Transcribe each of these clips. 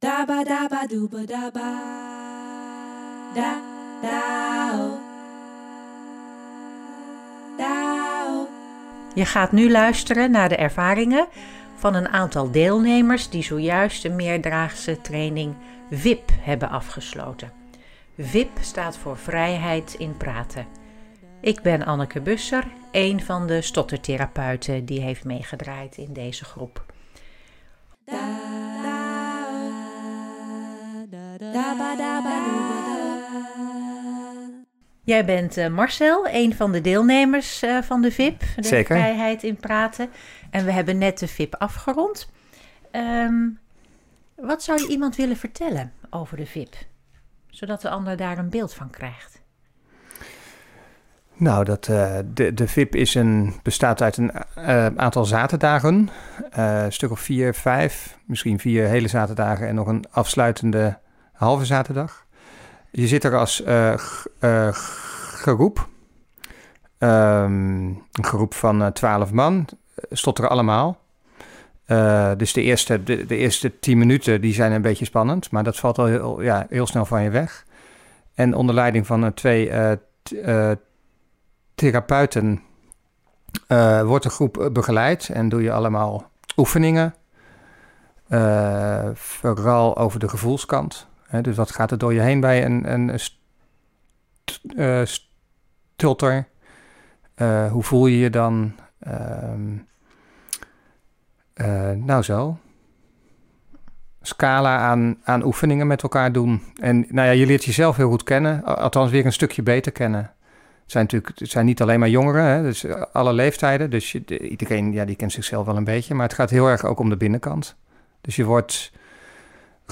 Daba daba dooba daba. Da dao. Dao. Je gaat nu luisteren naar de ervaringen van een aantal deelnemers die zojuist de meerdraagse training VIP hebben afgesloten. VIP staat voor vrijheid in praten. Ik ben Anneke Busser, een van de stottertherapeuten die heeft meegedraaid in deze groep. Da. Jij bent eh, Marcel, een van de deelnemers eh, van de VIP, de Zeker. vrijheid in praten. En we hebben net de VIP afgerond. Ehm, wat zou je iemand willen vertellen over de VIP? Zodat de ander daar een beeld van krijgt. Nou, dat, eh, de, de VIP is een, bestaat uit een aantal zaterdagen. Een stuk of vier, vijf, misschien vier hele zaterdagen en nog een afsluitende halve zaterdag. Je zit er als eh, g- eh, groep. Ehm, een groep van twaalf man. Stotteren allemaal. Eh, dus de eerste, de, eerste tien minuten die zijn een beetje spannend. Maar dat valt al heel, ja, heel snel van je weg. En onder leiding van eh, twee eh, eh, therapeuten eh, wordt de groep eh, begeleid en doe je allemaal oefeningen. Eh, vooral over de gevoelskant. Dus wat gaat er door je heen bij een, een eh? Eh, hoe voel je je dan? Ehm, eh, nou zo. Scala aan, aan oefeningen met elkaar doen. En nou ja, je leert jezelf heel goed kennen. Al- Althans, weer een stukje beter kennen. Het zijn natuurlijk het zijn niet alleen maar jongeren, hè, dus alle leeftijden. Dus iedereen ja, die kent zichzelf wel een beetje. Maar het gaat heel erg ook om de binnenkant. Dus je wordt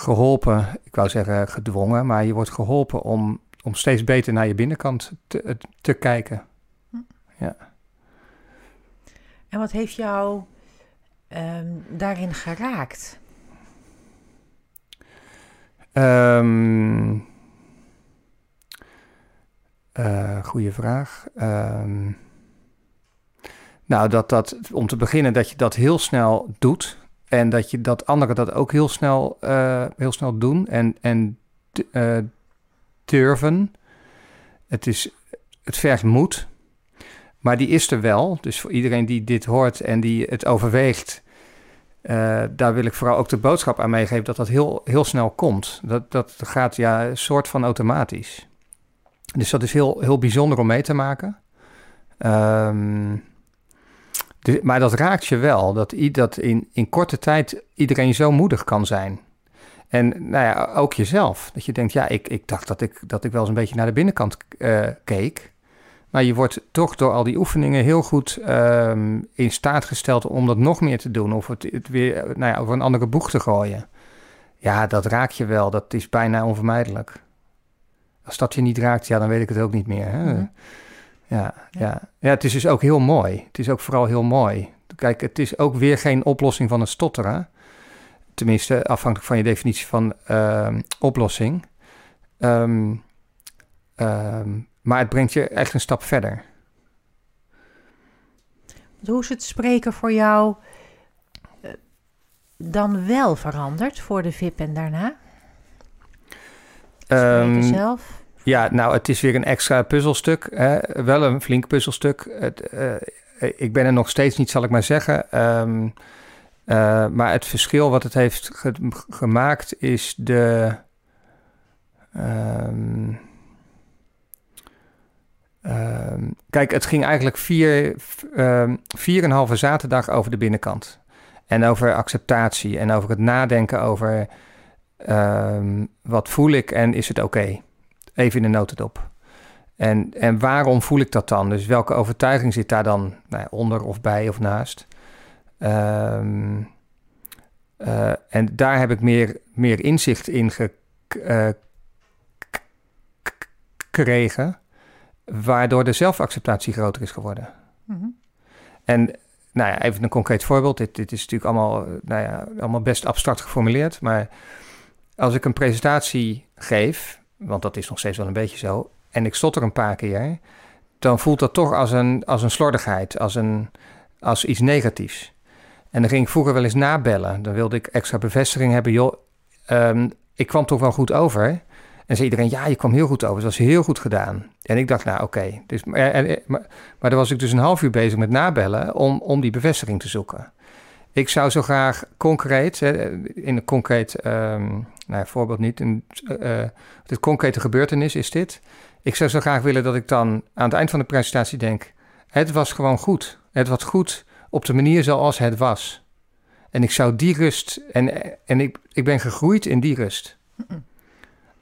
geholpen, ik wou zeggen gedwongen, maar je wordt geholpen om, om steeds beter naar je binnenkant te, te kijken. En wat heeft jou ehm, daarin geraakt? Eh, goeie vraag. Ehm, nou, dat dat, om te beginnen, dat je dat heel snel doet. En dat je dat anderen dat ook heel snel, eh, heel snel doen. En, en eh, durven. Het, is, het vergt moed. Maar die is er wel. Dus voor iedereen die dit hoort en die het overweegt. eh, daar wil ik vooral ook de boodschap aan meegeven dat dat heel, heel snel komt. Dat, dat gaat ja een soort van automatisch. Dus dat is heel, heel bijzonder om mee te maken. Ehm, de- maar dat raakt je wel, dat, dat in, in korte tijd iedereen zo moedig kan zijn. En nou ja, ook jezelf. Dat je denkt, ja, ik, ik dacht dat ik, dat ik wel eens een beetje naar de binnenkant eh, keek. Maar je wordt toch door al die oefeningen heel goed ehm, in staat gesteld om dat nog meer te doen. Of het, het weer nou ja, over een andere boeg te gooien. Ja, dat raakt je wel. Dat is bijna onvermijdelijk. Als dat je niet raakt, ja, dan weet ik het ook niet meer. Hè? Mhm. Ja, ja. ja, het is dus ook heel mooi. Het is ook vooral heel mooi. Kijk, het is ook weer geen oplossing van het stotteren. Tenminste, afhankelijk van je definitie van ehm, oplossing. Ehm, ehm, maar het brengt je echt een stap verder. Hoe is het spreken voor jou eh, dan wel veranderd voor de VIP en daarna? Spreken zelf? Ja, nou, het is weer een extra puzzelstuk. Hè? Wel een flink puzzelstuk. Het, eh, ik ben er nog steeds niet, zal ik maar zeggen. Ehm, eh, maar het verschil wat het heeft ge- gemaakt is de. ehm, ehm, kijk, het ging eigenlijk vier, vier en een halve zaterdag over de binnenkant. En over acceptatie en over het nadenken over wat voel ik en is het oké even in de notendop. En, en waarom voel ik dat dan? Dus welke overtuiging zit daar dan nou onder of bij of naast? Ehm, eh, en daar heb ik meer, meer inzicht in eh, gekregen, waardoor de zelfacceptatie groter is geworden. Mhm. En nou ja, even een concreet voorbeeld. Dit, dit is natuurlijk allemaal, nou ja, allemaal best abstract geformuleerd. Maar als ik een presentatie geef, want dat is nog steeds wel een beetje zo, en ik stotter een paar keer, dan voelt dat toch als een, als een slordigheid, als, een, als iets negatiefs. En dan ging ik vroeger wel eens nabellen. Dan wilde ik extra bevestiging hebben. Joh, ehm, ik kwam toch wel goed over. En zei iedereen, ja, je kwam heel goed over. Het was heel goed gedaan. En ik dacht, nou oké. Dus, maar, maar, maar dan was ik dus een half uur bezig met nabellen om, om die bevestiging te zoeken. Ik zou zo graag concreet, in een concreet ehm, nou voorbeeld niet, een, eh, eh, concrete gebeurtenis is dit. Ik zou zo graag willen dat ik dan aan het eind van de presentatie denk, het was gewoon goed. Het was goed op de manier zoals het was. En ik zou die rust, en, en ik, ik ben gegroeid in die rust.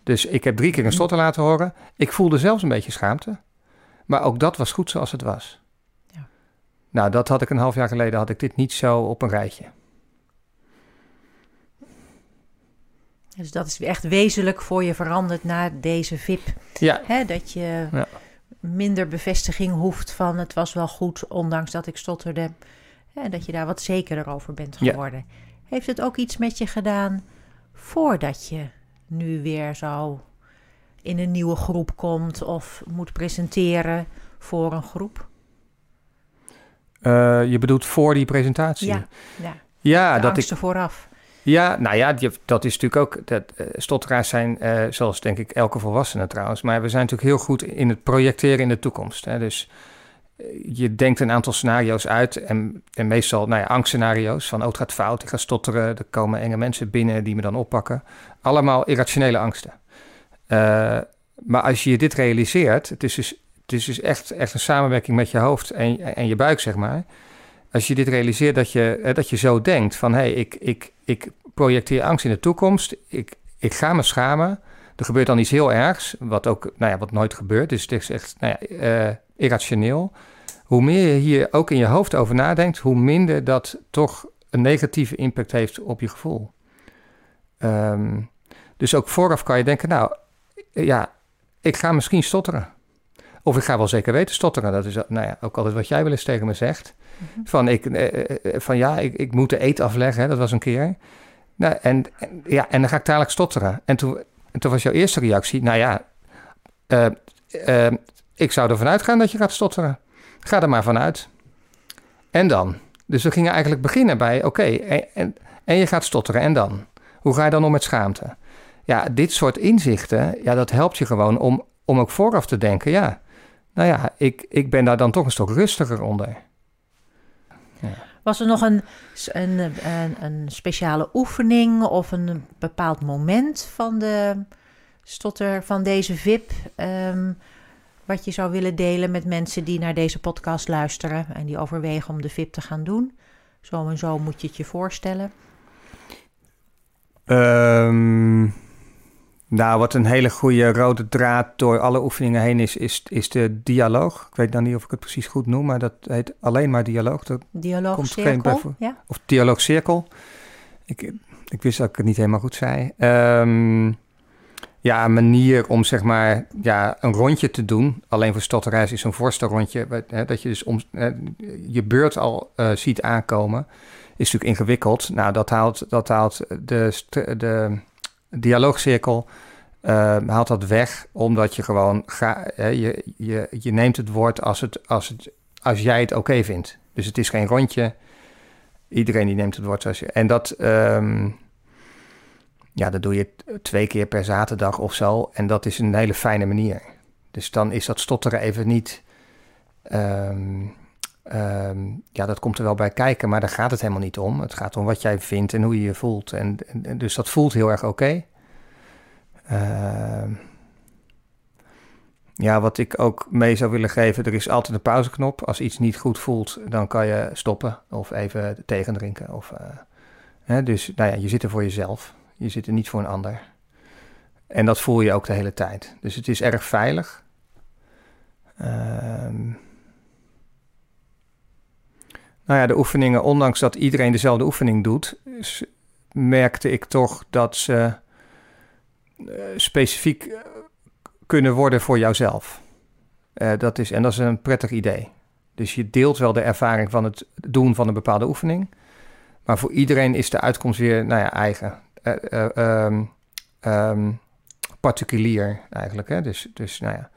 Dus ik heb drie keer een stotter laten horen. Ik voelde zelfs een beetje schaamte. Maar ook dat was goed zoals het was. Nou, dat had ik een half jaar geleden, had ik dit niet zo op een rijtje. Dus dat is echt wezenlijk voor je veranderd na deze VIP. Ja, Hè, dat je Ja. minder bevestiging hoeft van het was wel goed, ondanks dat ik stotterde. Hè, dat je daar wat zekerder over bent Ja. geworden. Heeft het ook iets met je gedaan voordat je nu weer zo in een nieuwe groep komt of moet presenteren voor een groep? Eh, je bedoelt voor die presentatie? Ja, ja. Dat ik, vooraf. ja nou ja, dat is natuurlijk ook. Dat, eh, stotteraars zijn, eh, zoals denk ik elke volwassene trouwens, maar we zijn natuurlijk heel goed in het projecteren in de toekomst. Hè? Dus je denkt een aantal scenario's uit en, en meestal nou ja, angstscenario's van oh, het gaat fout, ik ga stotteren, er komen enge mensen binnen die me dan oppakken. Allemaal irrationele angsten. Maar als je je dit realiseert, het is dus, het is dus echt, echt een samenwerking met je hoofd en, en je buik, zeg maar. Als je dit realiseert dat je, eh, dat je zo denkt van hé, hey, ik, ik, ik projecteer angst in de toekomst, ik, ik ga me schamen. Er gebeurt dan iets heel ergs, wat ook, nou ja, wat nooit gebeurt. Dus het is echt nou ja, eh, irrationeel. Hoe meer je hier ook in je hoofd over nadenkt, hoe minder dat toch een negatieve impact heeft op je gevoel. Ehm, dus ook vooraf kan je denken, nou ja, ik ga misschien stotteren. Of ik ga wel zeker weten stotteren. Dat is nou ja, ook altijd wat jij wel eens tegen me zegt. Van, ik, eh, eh, van ja, ik, ik moet de eet afleggen, hè, dat was een keer. Nou, en, en- ja, en dan ga ik dadelijk stotteren. En toen, en toen was jouw eerste reactie, nou ja, eh, eh, ik zou ervan uitgaan dat je gaat stotteren. Ga er maar vanuit. En dan? Dus we gingen eigenlijk beginnen bij, oké, en, en, en je gaat stotteren, en dan? Hoe ga je dan om met schaamte? Ja, dit soort inzichten, ja, dat helpt je gewoon om, om ook vooraf te denken, ja, nou ja, ik, ik ben daar dan toch een stuk rustiger onder. Was er nog een, een, een, een speciale oefening of een bepaald moment van de stotter van deze VIP ehm, wat je zou willen delen met mensen die naar deze podcast luisteren en die overwegen om de VIP te gaan doen? Zo en zo moet je het je voorstellen. Ehm, nou, wat een hele goede rode draad door alle oefeningen heen is, is, is de dialoog. Ik weet dan niet of ik het precies goed noem, maar dat heet alleen maar dialoog. Dat, Dialoogcirkel. Ja? of dialoogcirkel. Ik, ik wist dat ik het niet helemaal goed zei. Ehm, ja, een manier om zeg maar ja, een rondje te doen. Alleen voor stotterreis is een voorstelrondje. hè, Dat je dus om, eh, je beurt al eh, ziet aankomen. Is natuurlijk ingewikkeld. Nou, dat haalt, dat haalt de, de dialoogcirkel eh, haalt dat weg. Omdat je gewoon ga, je, je, je neemt het woord als, het, als, het, als jij het oké vindt. Dus het is geen rondje. Iedereen die neemt het woord zoals je. En dat, ehm, ja, dat doe je twee keer per zaterdag of zo. En dat is een hele fijne manier. Dus dan is dat stotteren even niet. ehm, ehm, ja, dat komt er wel bij kijken, maar daar gaat het helemaal niet om. Het gaat om wat jij vindt en hoe je je voelt. En, dus dat voelt heel erg oké. Ehm, ja, wat ik ook mee zou willen geven, er is altijd een pauzeknop. Als iets niet goed voelt, dan kan je stoppen of even tegendrinken. Of, eh, hè, dus nou ja, je zit er voor jezelf. Je zit er niet voor een ander. En dat voel je ook de hele tijd. Dus het is erg veilig. Ehm, nou ja, de oefeningen, ondanks dat iedereen dezelfde oefening doet, merkte ik toch dat ze eh, specifiek eh, kunnen worden voor jouzelf. Eh, dat is, en dat is een prettig idee. Dus je deelt wel de ervaring van het doen van een bepaalde oefening. Maar voor iedereen is de uitkomst weer nou ja, eigen. Eh, eh, ehm, ehm, particulier eigenlijk. Hè? Dus, dus nou ja.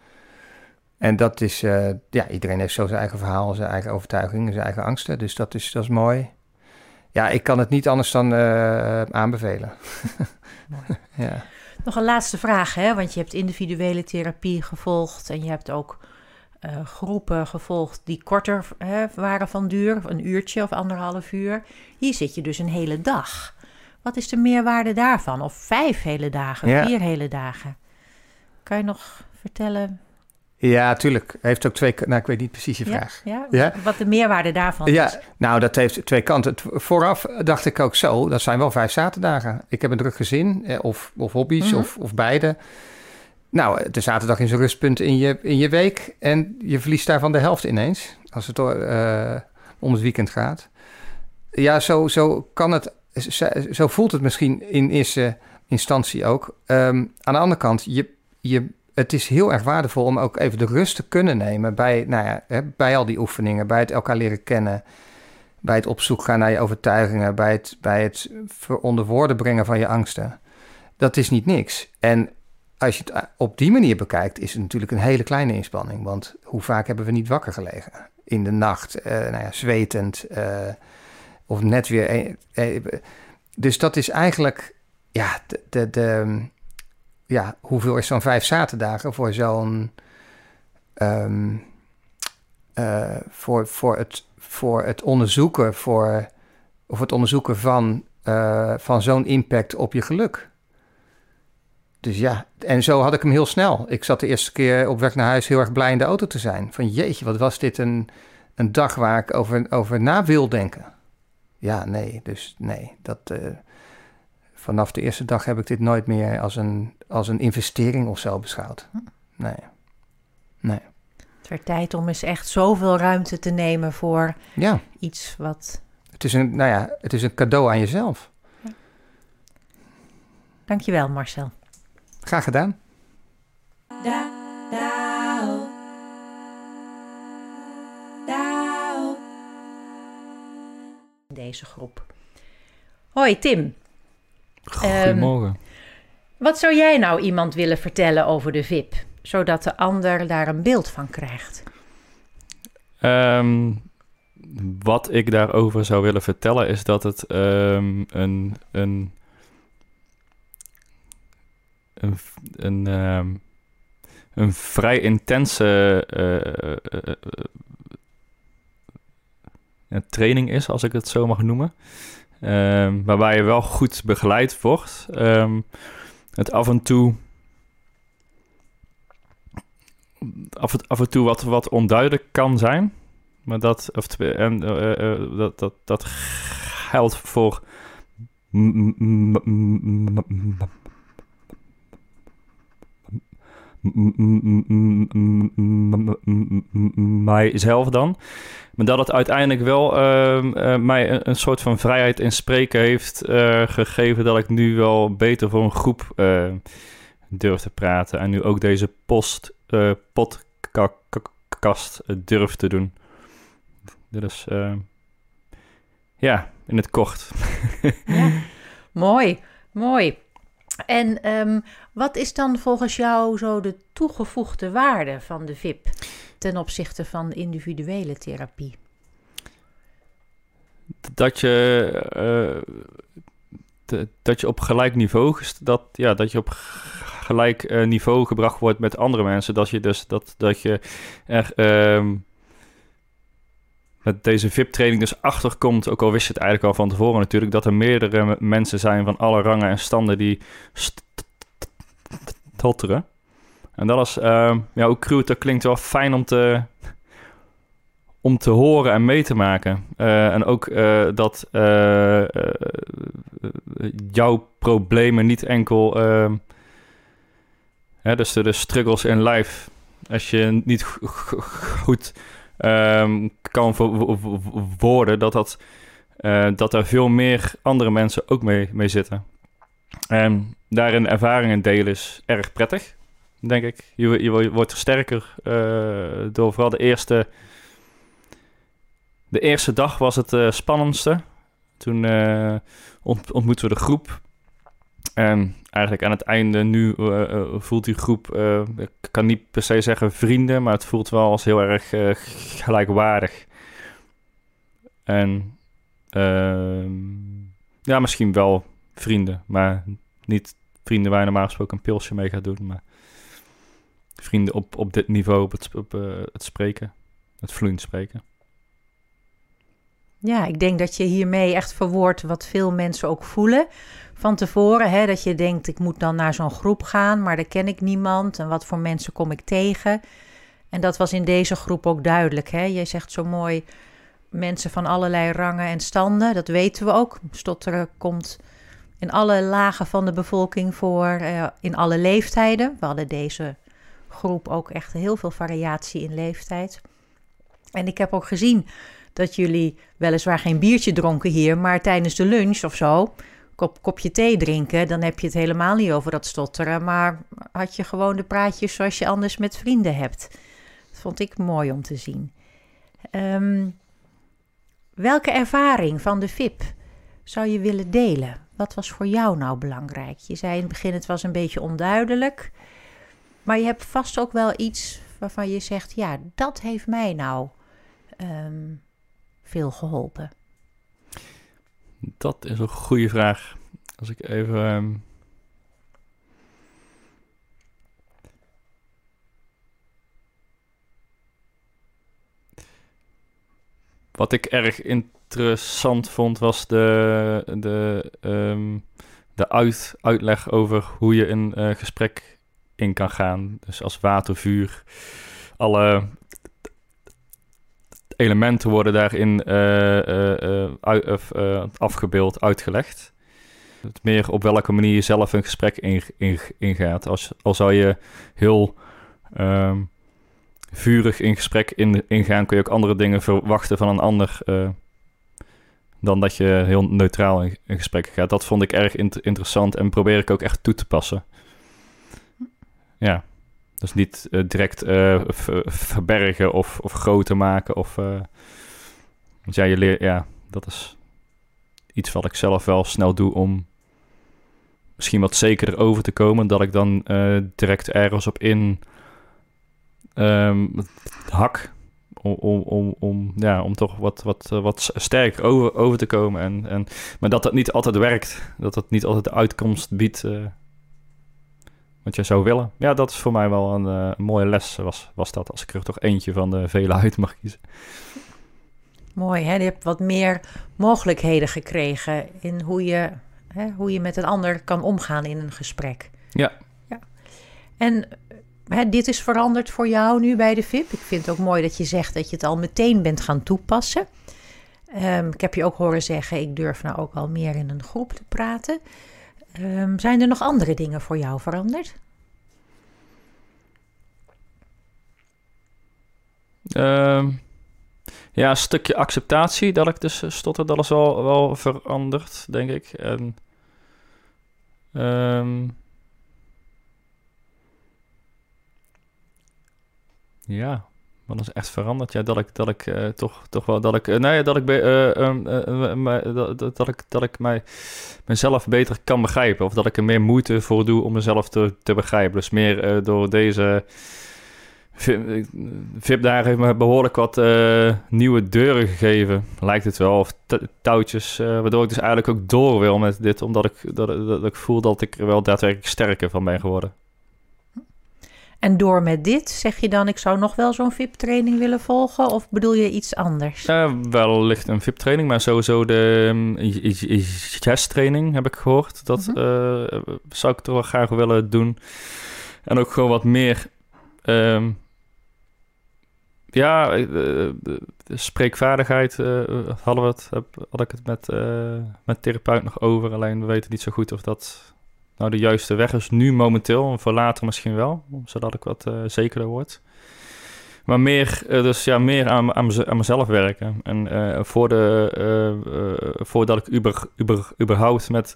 En dat is, eh, ja, iedereen heeft zo zijn eigen verhaal, zijn eigen overtuiging, zijn eigen angsten. Dus dat is, dat is mooi. ja, ik kan het niet anders dan eh, aanbevelen. Ja. Nog een laatste vraag, hè? want je hebt individuele therapie gevolgd en je hebt ook eh, groepen gevolgd die korter hè, waren van duur, een uurtje of anderhalf uur. Hier zit je dus een hele dag. Wat is de meerwaarde daarvan? Of vijf hele dagen, Ja. vier hele dagen? Kan je nog vertellen? Ja, tuurlijk. Heeft ook twee... Nou, ik weet niet precies je Ja, vraag. ja? Ja. Wat de meerwaarde daarvan is? Ja, nou, dat heeft twee kanten. Vooraf dacht ik ook zo, dat zijn wel vijf zaterdagen. Ik heb een druk gezin, eh, of, of hobby's, Mhm. of, of beide. Nou, de zaterdag is een rustpunt in je, in je week en je verliest daarvan de helft ineens, als het eh, om het weekend gaat. Ja, zo, zo kan het, zo, zo voelt het misschien in eerste instantie ook. Ehm, aan de andere kant, je, je, het is heel erg waardevol om ook even de rust te kunnen nemen bij, nou ja, hè, bij al die oefeningen, bij het elkaar leren kennen, bij het op zoek gaan naar je overtuigingen, bij het, bij het onder woorden brengen van je angsten. Dat is niet niks. En als je het op die manier bekijkt, is het natuurlijk een hele kleine inspanning. Want hoe vaak hebben we niet wakker gelegen? In de nacht, eh, nou ja, zwetend. eh, of net weer. eh, eh, dus dat is eigenlijk. Ja, de, de, de, ja, hoeveel is zo'n vijf zaterdagen voor zo'n. ehm, eh, voor, voor, het, voor het onderzoeken, voor, of het onderzoeken van, eh, van zo'n impact op je geluk. Dus ja, en zo had ik hem heel snel. Ik zat de eerste keer op weg naar huis heel erg blij in de auto te zijn. Van jeetje, wat was dit een, een dag waar ik over, over na wil denken. Ja, nee, dus nee. Dat, eh, vanaf de eerste dag heb ik dit nooit meer als een, als een investering of zo beschouwd. Nee. Nee. Het werd tijd om eens echt zoveel ruimte te nemen voor Ja, iets wat... het is een, nou ja, het is een cadeau aan jezelf. Dankjewel Marcel. Graag gedaan. Da, da, oh. Da, oh. deze groep. Hoi Tim, Goedemorgen. wat zou jij nou iemand willen vertellen over de VIP, zodat de ander daar een beeld van krijgt? Ehm, wat ik daarover zou willen vertellen is dat het ehm, een, een, een, een, ehm, een vrij intense eh, training is, als ik het zo mag noemen. Ehm, waarbij je wel goed begeleid wordt. Ehm, het af en toe af en, af en toe wat, wat onduidelijk kan zijn. Maar dat, of, en, eh, eh, dat, dat, dat geldt voor mijzelf dan. Maar dat het uiteindelijk wel ehm, eh, mij een, soort van vrijheid in spreken heeft eh, gegeven dat ik nu wel beter voor een groep eh, durf te praten. En nu ook deze post, podcast durf te doen. Dit is, eh, ja, in het kort. Ja. mooi, mooi. En ehm, wat is dan volgens jou zo de toegevoegde waarde van de VIP ten opzichte van individuele therapie? dat je, eh, dat je op gelijk niveau, dat, ja, dat je op gelijk eh, niveau gebracht wordt met andere mensen. Dat je dus dat, dat je er ehm, met deze VIP-training dus achterkomt, ook al wist je het eigenlijk al van tevoren natuurlijk, dat er meerdere mensen zijn van alle rangen en standen die st- stotteren. En dat is, ehm, ja, hoe cruw het ook klinkt, wel fijn om te, om te horen en mee te maken. Eh, en ook eh, dat eh, jouw problemen niet enkel... ehm, hè, dus de, struggles in life. Als je niet go- go- goed ehm, kan verwoorden, dat, dat, eh, dat er veel meer andere mensen ook mee, mee zitten. En daarin ervaringen delen is erg prettig, denk ik. Je, je wordt er sterker eh, door vooral de eerste... De eerste dag was het eh, spannendste. Toen ont- ontmoetten we de groep. En eigenlijk aan het einde nu eh, eh, voelt die groep, eh, ik kan niet per se zeggen vrienden, maar het voelt wel als heel erg gelijkwaardig. En Ehm, ja, misschien wel vrienden, maar niet vrienden waar je normaal gesproken een pilsje mee gaat doen, maar vrienden op, op dit niveau, op het, op, het spreken, het vloeiend spreken. Ja, ik denk dat je hiermee echt verwoordt wat veel mensen ook voelen van tevoren. Hè? Dat je denkt, ik moet dan naar zo'n groep gaan, maar daar ken ik niemand. En wat voor mensen kom ik tegen? En dat was in deze groep ook duidelijk. Hè? Je zegt zo mooi, mensen van allerlei rangen en standen, dat weten we ook. Stotteren komt in alle lagen van de bevolking voor, eh, in alle leeftijden. We hadden deze groep ook echt heel veel variatie in leeftijd. En ik heb ook gezien dat jullie weliswaar geen biertje dronken hier, maar tijdens de lunch of zo, kop, kopje thee drinken, dan heb je het helemaal niet over dat stotteren, maar had je gewoon de praatjes zoals je anders met vrienden hebt. Dat vond ik mooi om te zien. Ehm, welke ervaring van de VIP zou je willen delen? Wat was voor jou nou belangrijk? Je zei in het begin het was een beetje onduidelijk, maar je hebt vast ook wel iets waarvan je zegt, ja, dat heeft mij nou ehm, veel geholpen. Dat is een goede vraag. Als ik even. ehm, Wat ik erg interessant vond was de, de, ehm, de uit, uitleg over hoe je een eh, gesprek in kan gaan. Dus als water, vuur, alle elementen worden daarin eh, eh, eh, afgebeeld, uitgelegd. Het meer op welke manier je zelf een gesprek in, in, ingaat. Als, al zou je heel ehm, vurig in gesprek in, ingaan, kun je ook andere dingen verwachten van een ander. dan dat je heel neutraal in, gesprek gaat. Dat vond ik erg int- interessant en probeer ik ook echt toe te passen. Ja. Dus niet eh, direct eh, ver- verbergen of, of groter maken. Of, eh, want ja, je leert, ja, dat is iets wat ik zelf wel snel doe om misschien wat zekerder over te komen. Dat ik dan direct ergens op in ehm, hak. Om, om, om, om, ja, om toch wat, wat, wat sterker over, over te komen. En, en, maar dat dat niet altijd werkt. Dat dat niet altijd de uitkomst biedt. Eh, wat je zou willen. Ja, dat is voor mij wel een, eh, mooie les, was, was dat. Als ik er toch eentje van de vele uit mag kiezen. Mooi, hè? Je hebt wat meer mogelijkheden gekregen in hoe je, hè, hoe je met een ander kan omgaan in een gesprek. Ja. ja. En hè, dit is veranderd voor jou nu bij de VIP. Ik vind het ook mooi dat je zegt dat je het al meteen bent gaan toepassen. Ehm, ik heb je ook horen zeggen, ik durf nou ook al meer in een groep te praten. Ehm, zijn er nog andere dingen voor jou veranderd? Ehm, ja, een stukje acceptatie dat ik dus eh, stotter, dat is wel, veranderd, denk ik. En, ehm, ja, wat is echt veranderd? Ja, dat ik, dat ik eh, toch, toch wel, dat ik, eh, nee, dat ik, eh, ehm, eh, eh, dat, dat, dat ik, dat ik mij, mezelf beter kan begrijpen. Of dat ik er meer moeite voor doe om mezelf te, te begrijpen. Dus meer door deze... Vi- VIP-dagen heeft me behoorlijk wat nieuwe deuren gegeven, lijkt het wel. Of touwtjes, waardoor ik dus eigenlijk ook door wil met dit. Omdat ik, dat, dat, dat ik voel dat ik er wel daadwerkelijk sterker van ben geworden. En door met dit zeg je dan, ik zou nog wel zo'n VIP-training willen volgen? Of bedoel je iets anders? Uh, wellicht een VIP-training, maar sowieso de um, jazz-training heb ik gehoord. Dat Mhm. eh, zou ik toch wel graag willen doen. En ook gewoon wat meer... ehm, ja, eh, de, spreekvaardigheid eh, hadden we het, had ik het met, eh met therapeut nog over. Alleen we weten niet zo goed of dat nou de juiste weg is nu momenteel. En voor later misschien wel, zodat ik wat eh, zekerder word. Maar meer, eh, dus ja, meer aan, aan, mez- aan mezelf werken. En eh, voor de, voordat ik uber, uber, überhaupt met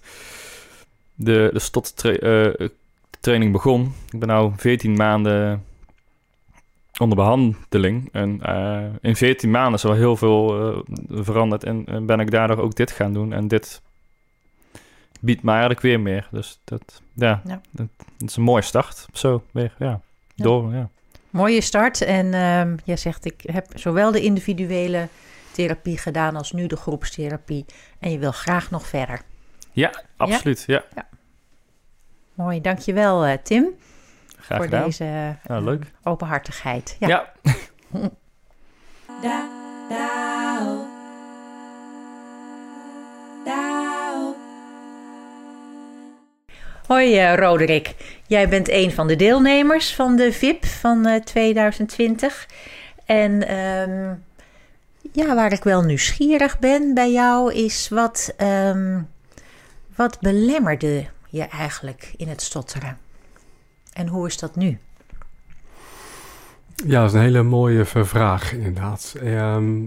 de, de stottraining begon. Ik ben nu 14 maanden onder behandeling. En in 14 maanden is er heel veel veranderd. En ben ik daardoor ook dit gaan doen. En dit biedt mij eigenlijk weer meer. Dus dat, ja, Ja. Dat, dat is een mooie start. Zo, weer, ja. Ja. Door, ja. Mooie start. En ehm jij zegt, ik heb zowel de individuele therapie gedaan als nu de groepstherapie. En je wil graag nog verder. Ja, absoluut. Ja, Mooi, dankjewel uh, Tim graag voor gedaan. deze Ja, eh, leuk. openhartigheid. Ja. Ja. Da. Hoi eh, Roderick, jij bent een van de deelnemers van de VIP van eh, 2020. En ehm, ja, waar ik wel nieuwsgierig ben bij jou is wat, ehm, wat belemmerde je eigenlijk in het stotteren? En hoe is dat nu? Ja, dat is een hele mooie vraag inderdaad. Ehm,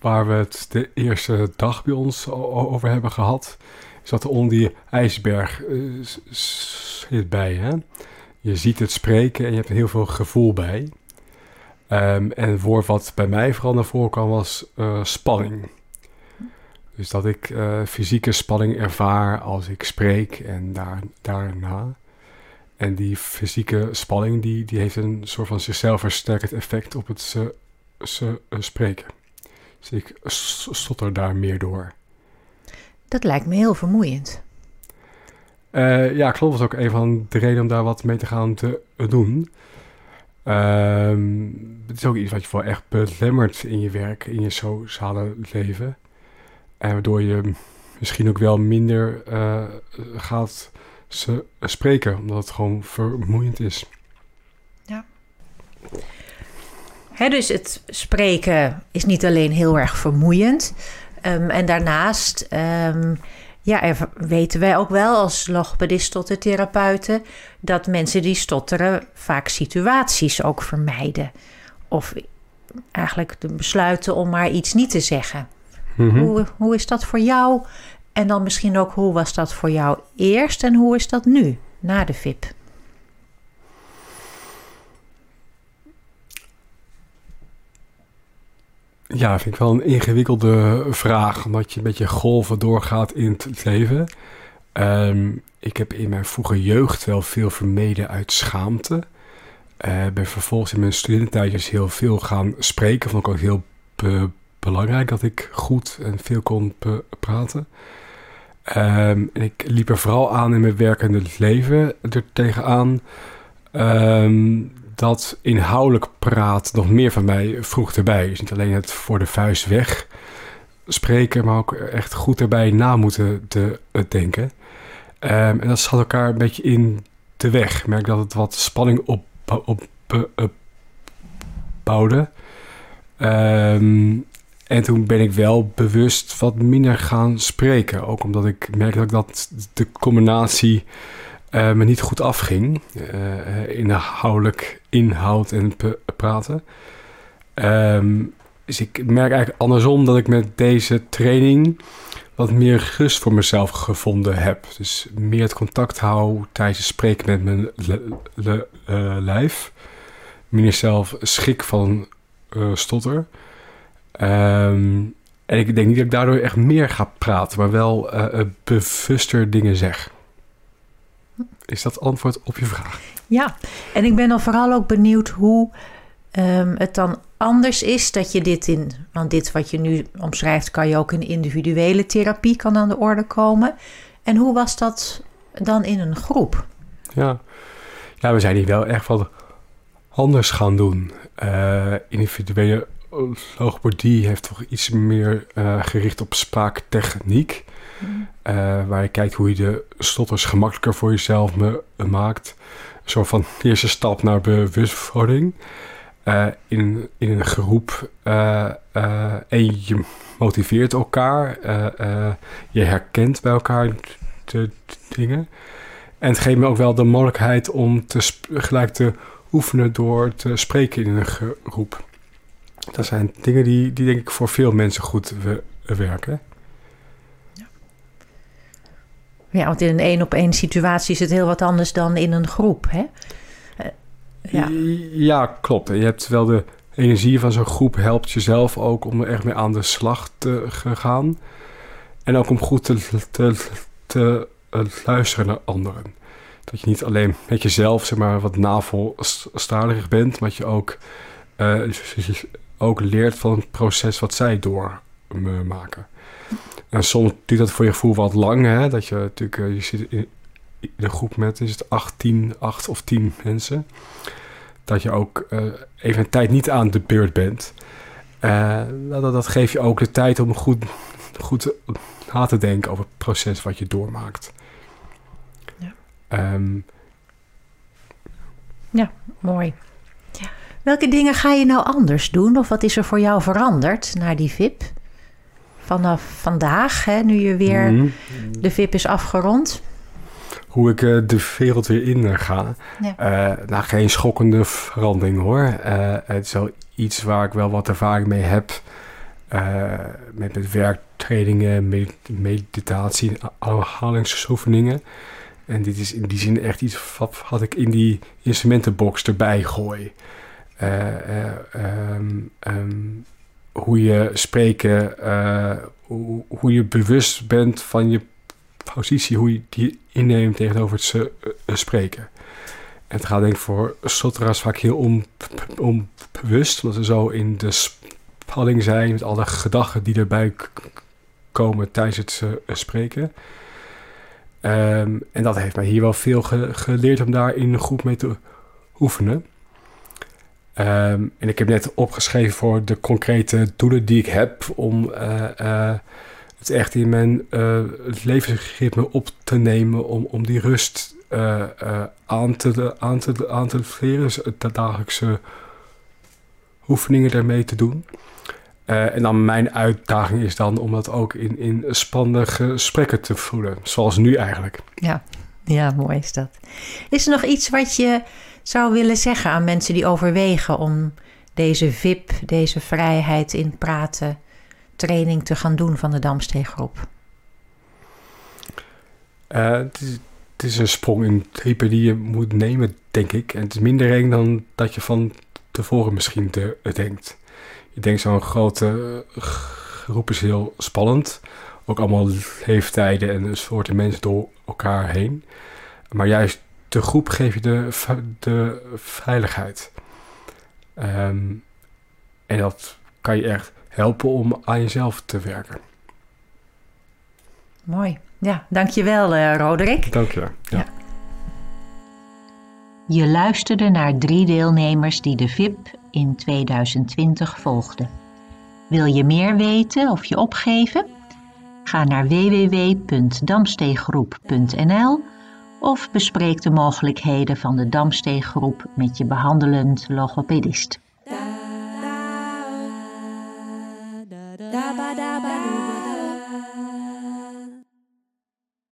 waar we het de eerste dag bij ons over hebben gehad, dat er onder die ijsberg eh, zit bij. Hè? Je ziet het spreken en je hebt er heel veel gevoel bij. Ehm, en het woord wat bij mij vooral naar voren kwam was eh, spanning. Dus dat ik eh, fysieke spanning ervaar als ik spreek en daar, daarna. En die fysieke spanning die, die heeft een soort van zichzelf versterkend effect op het eh, spreken. Dus ik stotter daar meer door. Dat lijkt me heel vermoeiend. Eh, ja, klopt. Dat was ook een van de redenen om daar wat mee te gaan te doen. Ehm, het is ook iets wat je wel echt belemmert in je werk, in je sociale leven. En waardoor je misschien ook wel minder eh, gaat ze, spreken, omdat het gewoon vermoeiend is. Hè, dus het spreken is niet alleen heel erg vermoeiend. Ehm, en daarnaast ehm, ja, er- weten wij ook wel als logopedist tot de therapeuten... dat mensen die stotteren vaak situaties ook vermijden. Of eigenlijk besluiten om maar iets niet te zeggen. Mhm. Hoe, hoe is dat voor jou? En dan misschien ook hoe was dat voor jou eerst en hoe is dat nu, na de VIP? Ja, vind ik wel een ingewikkelde vraag, omdat je een beetje golven doorgaat in het leven. Ehm, ik heb in mijn vroege jeugd wel veel vermeden uit schaamte. Eh ben vervolgens in mijn studententijdjes heel veel gaan spreken. Vond ik ook heel be- belangrijk dat ik goed en veel kon praten. Ehm, en ik liep er vooral aan in mijn werkende leven er tegenaan. ehm, dat inhoudelijk praat nog meer van mij vroeg erbij. Dus niet alleen het voor de vuist weg spreken, maar ook echt goed erbij na moeten te, eh, denken. Ehm, en dat zat elkaar een beetje in de weg. Ik merk dat het wat spanning op, op, op, bouwde. Ehm, en toen ben ik wel bewust wat minder gaan spreken. Ook omdat ik merkte dat, ik dat de combinatie eh, me niet goed afging. Eh, inhoudelijk inhoud en praten. Ehm, dus ik merk eigenlijk andersom dat ik met deze training wat meer rust voor mezelf gevonden heb. Dus meer het contact hou tijdens het spreken met mijn eh, lijf. Minder zelf schik van stotter. Ehm, en ik denk niet dat ik daardoor echt meer ga praten, maar wel bewuster dingen zeg. Is dat antwoord op je vraag? Ja, en ik ben dan vooral ook benieuwd hoe ehm, het dan anders is dat je dit in, want dit wat je nu omschrijft, kan je ook in individuele therapie kan aan de orde komen. En hoe was dat dan in een groep? Ja. ja, we zijn hier wel echt wat anders gaan doen. Eh, individuele logopedie heeft toch iets meer eh, gericht op spraaktechniek. Eh, waar je kijkt hoe je de stotters gemakkelijker voor jezelf me, maakt. Een soort van eerste stap naar bewustwording. Eh, in, in een groep. eh, eh, en je motiveert elkaar. eh, eh, je herkent bij elkaar de, dingen. En het geeft me ook wel de mogelijkheid om te gelijk te oefenen door te spreken in een groep. Dat zijn dingen die, die denk ik voor veel mensen goed we- werken. Ja, want in een één op één situatie is het heel wat anders dan in een groep. Hè? Eh, ja. Ja, klopt. Je hebt wel de energie van zo'n groep helpt jezelf ook om er echt mee aan de slag te gaan. En ook om goed te, te, te eh, luisteren naar anderen. Dat je niet alleen met jezelf zeg maar, wat navelstarig bent, maar dat je ook, eh, ook leert van het proces wat zij me maken. En soms duurt dat voor je gevoel wat lang, hè? Dat je natuurlijk, eh, je zit in, in een groep met, is het 18, 8 of 10 mensen. Dat je ook eh, even een tijd niet aan de beurt bent. Eh, dat, dat geeft je ook de tijd om goed, goed na te denken over het proces wat je doormaakt. Ja. Ehm, Mooi. Welke dingen ga je nou anders doen? Of wat is er voor jou veranderd naar die VIP? Vanaf vandaag, hè, nu je weer mhm. de VIP is afgerond. Hoe ik eh, de wereld weer in eh, ga. Ja. Eh, nou, geen schokkende verandering hoor. Het is wel iets waar ik wel wat ervaring mee heb. met, met werktrainingen, med- meditatie, ademhalingsoefeningen. En dit is in die zin echt iets wat, wat ik in die instrumentenbox erbij gooi. Eh, eh, ehm, ehm, hoe je spreken, eh, hoe, je bewust bent van je positie, hoe je die inneemt tegenover het eh, spreken. En het gaat denk ik voor stotteraars vaak heel on- onbewust, omdat ze zo in de spanning zijn met alle gedachten die erbij komen tijdens het eh, spreken. Ehm, en dat heeft mij hier wel veel ge- geleerd om daar in een groep mee te oefenen. Ehm, en ik heb net opgeschreven voor de concrete doelen die ik heb om eh, eh, het echt in mijn eh, levensritme op te nemen, om, om die rust aan, te, aan, te, aan te leren, dus de dagelijkse oefeningen daarmee te doen. En dan mijn uitdaging is dan om dat ook in, in spannende gesprekken te voelen, zoals nu eigenlijk. Ja. ja, mooi is dat. Is er nog iets wat je zou willen zeggen aan mensen die overwegen om deze VIP, deze vrijheid in praten, training te gaan doen van de Damsteeggroep? Eh, het, is, een sprong in diepe die je moet nemen, denk ik. En het is minder eng dan dat je van tevoren misschien te, denkt. Je denkt zo'n grote eh, groep is heel spannend. Ook allemaal leeftijden en soorten mensen door elkaar heen. Maar juist de groep geeft je de, de veiligheid. Ehm, en dat kan je echt helpen om aan jezelf te werken. Mooi. Ja, dankjewel eh Roderick. Dank je. Ja. Je luisterde naar drie deelnemers die de VIP in 2020 volgden. Wil je meer weten of je opgeven? Ga naar www.damsteeggroep.nl of bespreek de mogelijkheden van de Damsteeggroep met je behandelend logopedist.